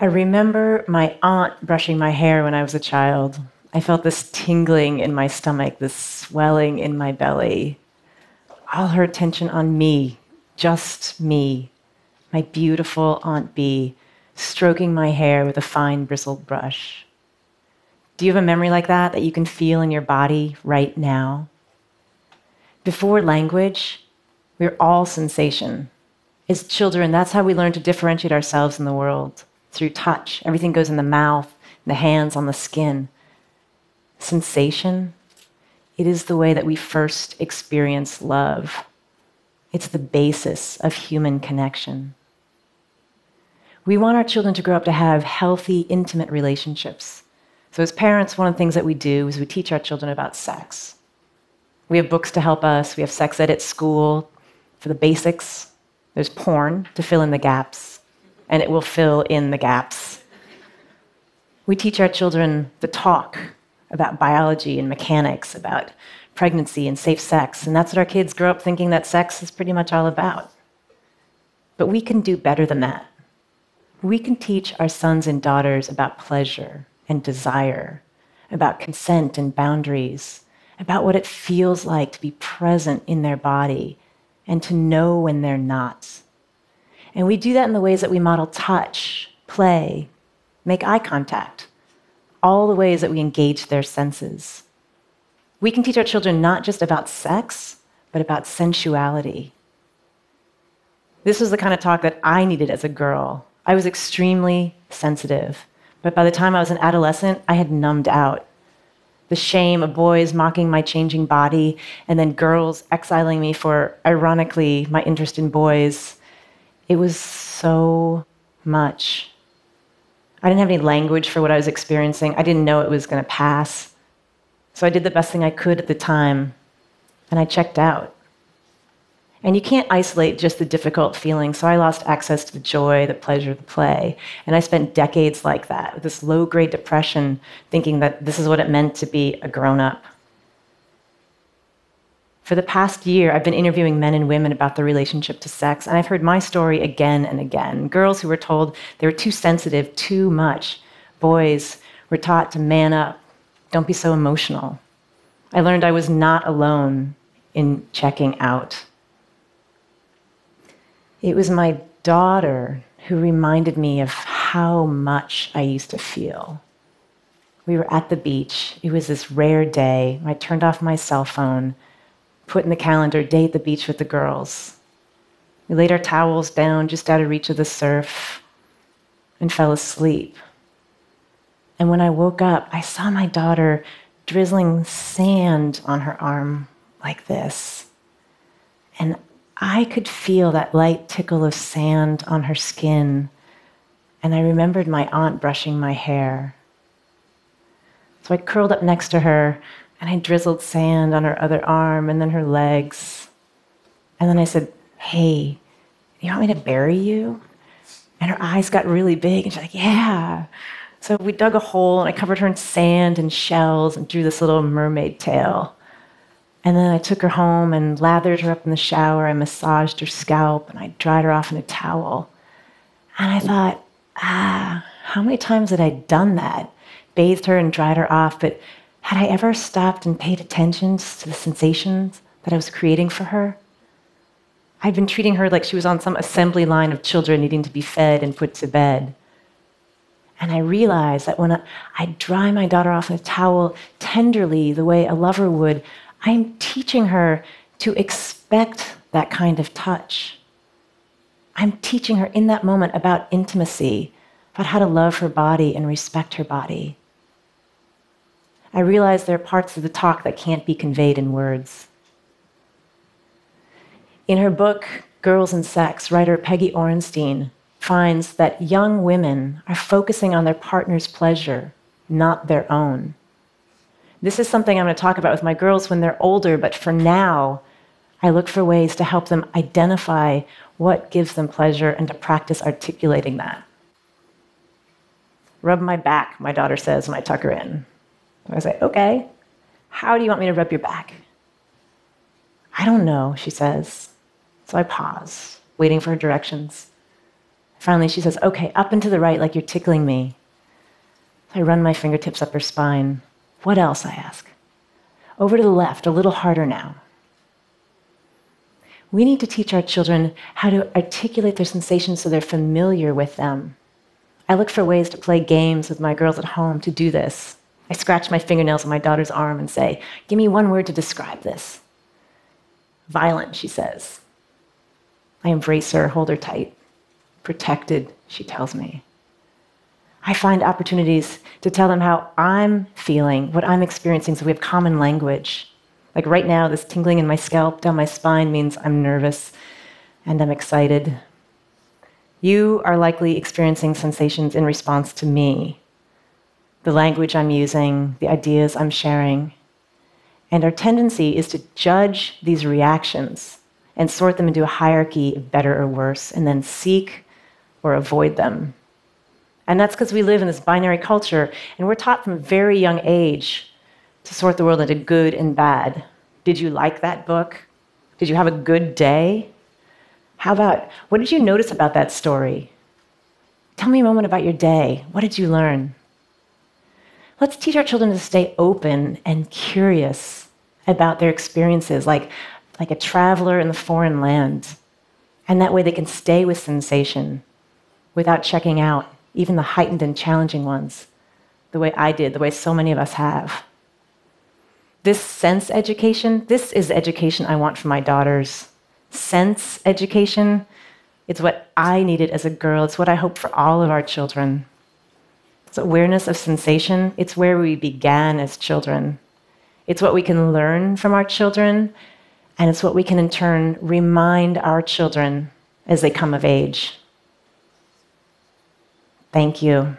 I remember my aunt brushing my hair when I was a child. I felt this tingling in my stomach, this swelling in my belly. All her attention on me, just me, my beautiful Aunt Bee, stroking my hair with a fine bristled brush. Do you have a memory like that that you can feel in your body right now? Before language, we're all sensation. As children, that's how we learn to differentiate ourselves in the world through touch. Everything goes in the mouth, the hands, on the skin. Sensation, it is the way that we first experience love. It's the basis of human connection. We want our children to grow up to have healthy, intimate relationships. So, as parents, one of the things that we do is we teach our children about sex. We have books to help us, we have sex ed at school for the basics. There's porn to fill in the gaps, and it will fill in the gaps. We teach our children the talk about biology and mechanics, about pregnancy and safe sex, and that's what our kids grow up thinking that sex is pretty much all about. But we can do better than that. We can teach our sons and daughters about pleasure and desire, about consent and boundaries, about what it feels like to be present in their body and to know when they're not. And we do that in the ways that we model touch, play, make eye contact, all the ways that we engage their senses. We can teach our children not just about sex, but about sensuality. This was the kind of talk that I needed as a girl I was extremely sensitive. But by the time I was an adolescent, I had numbed out. The shame of boys mocking my changing body, and then girls exiling me for, ironically, my interest in boys. It was so much. I didn't have any language for what I was experiencing. I didn't know it was going to pass. So I did the best thing I could at the time, and I checked out. And you can't isolate just the difficult feeling, So I lost access to the joy, the pleasure, the play. And I spent decades like that, with this low grade depression, thinking that this is what it meant to be a grown up. For the past year, I've been interviewing men and women about their relationship to sex, and I've heard my story again and again. Girls who were told they were too sensitive, too much. Boys were taught to man up, don't be so emotional. I learned I was not alone in checking out. It was my daughter who reminded me of how much I used to feel. We were at the beach. It was this rare day. I turned off my cell phone, put in the calendar, day at the beach with the girls. We laid our towels down just out of reach of the surf and fell asleep. And when I woke up, I saw my daughter drizzling sand on her arm like this. And I could feel that light tickle of sand on her skin, and I remembered my aunt brushing my hair. So I curled up next to her and I drizzled sand on her other arm and then her legs. And then I said, Hey, you want me to bury you? And her eyes got really big and she's like, Yeah. So we dug a hole and I covered her in sand and shells and drew this little mermaid tail. And then I took her home and lathered her up in the shower. I massaged her scalp and I dried her off in a towel. And I thought, ah, how many times had I done that? Bathed her and dried her off, but had I ever stopped and paid attention to the sensations that I was creating for her? I'd been treating her like she was on some assembly line of children needing to be fed and put to bed. And I realized that when I, dry my daughter off in a towel tenderly, the way a lover would, I'm teaching her to expect that kind of touch. I'm teaching her in that moment about intimacy, about how to love her body and respect her body. I realize there are parts of the talk that can't be conveyed in words. In her book, Girls and Sex, writer Peggy Orenstein finds that young women are focusing on their partner's pleasure, not their own. This is something I'm going to talk about with my girls when they're older, but for now, I look for ways to help them identify what gives them pleasure and to practice articulating that. Rub my back, my daughter says when I tuck her in. I say, okay, how do you want me to rub your back? I don't know, she says. So I pause, waiting for her directions. Finally, she says, Okay, up and to the right, like you're tickling me. I run my fingertips up her spine. What else? I ask. Over to the left, a little harder now. We need to teach our children how to articulate their sensations so they're familiar with them. I look for ways to play games with my girls at home to do this. I scratch my fingernails on my daughter's arm and say, Give me one word to describe this. Violent, she says. I embrace her, hold her tight. Protected, she tells me. I find opportunities to tell them how I'm feeling, what I'm experiencing, so we have common language. Like right now, this tingling in my scalp down my spine means I'm nervous and I'm excited. You are likely experiencing sensations in response to me, the language I'm using, the ideas I'm sharing. And our tendency is to judge these reactions and sort them into a hierarchy of better or worse, and then seek or avoid them. And that's because we live in this binary culture, and we're taught from a very young age to sort the world into good and bad. Did you like that book? Did you have a good day? How about what did you notice about that story? Tell me a moment about your day. What did you learn? Let's teach our children to stay open and curious about their experiences, like, like a traveler in the foreign land. And that way they can stay with sensation without checking out even the heightened and challenging ones, the way I did, the way so many of us have. This sense education, this is education I want for my daughters. Sense education, it's what I needed as a girl. It's what I hope for all of our children. It's awareness of sensation. It's where we began as children. It's what we can learn from our children, and it's what we can in turn remind our children as they come of age. Thank you.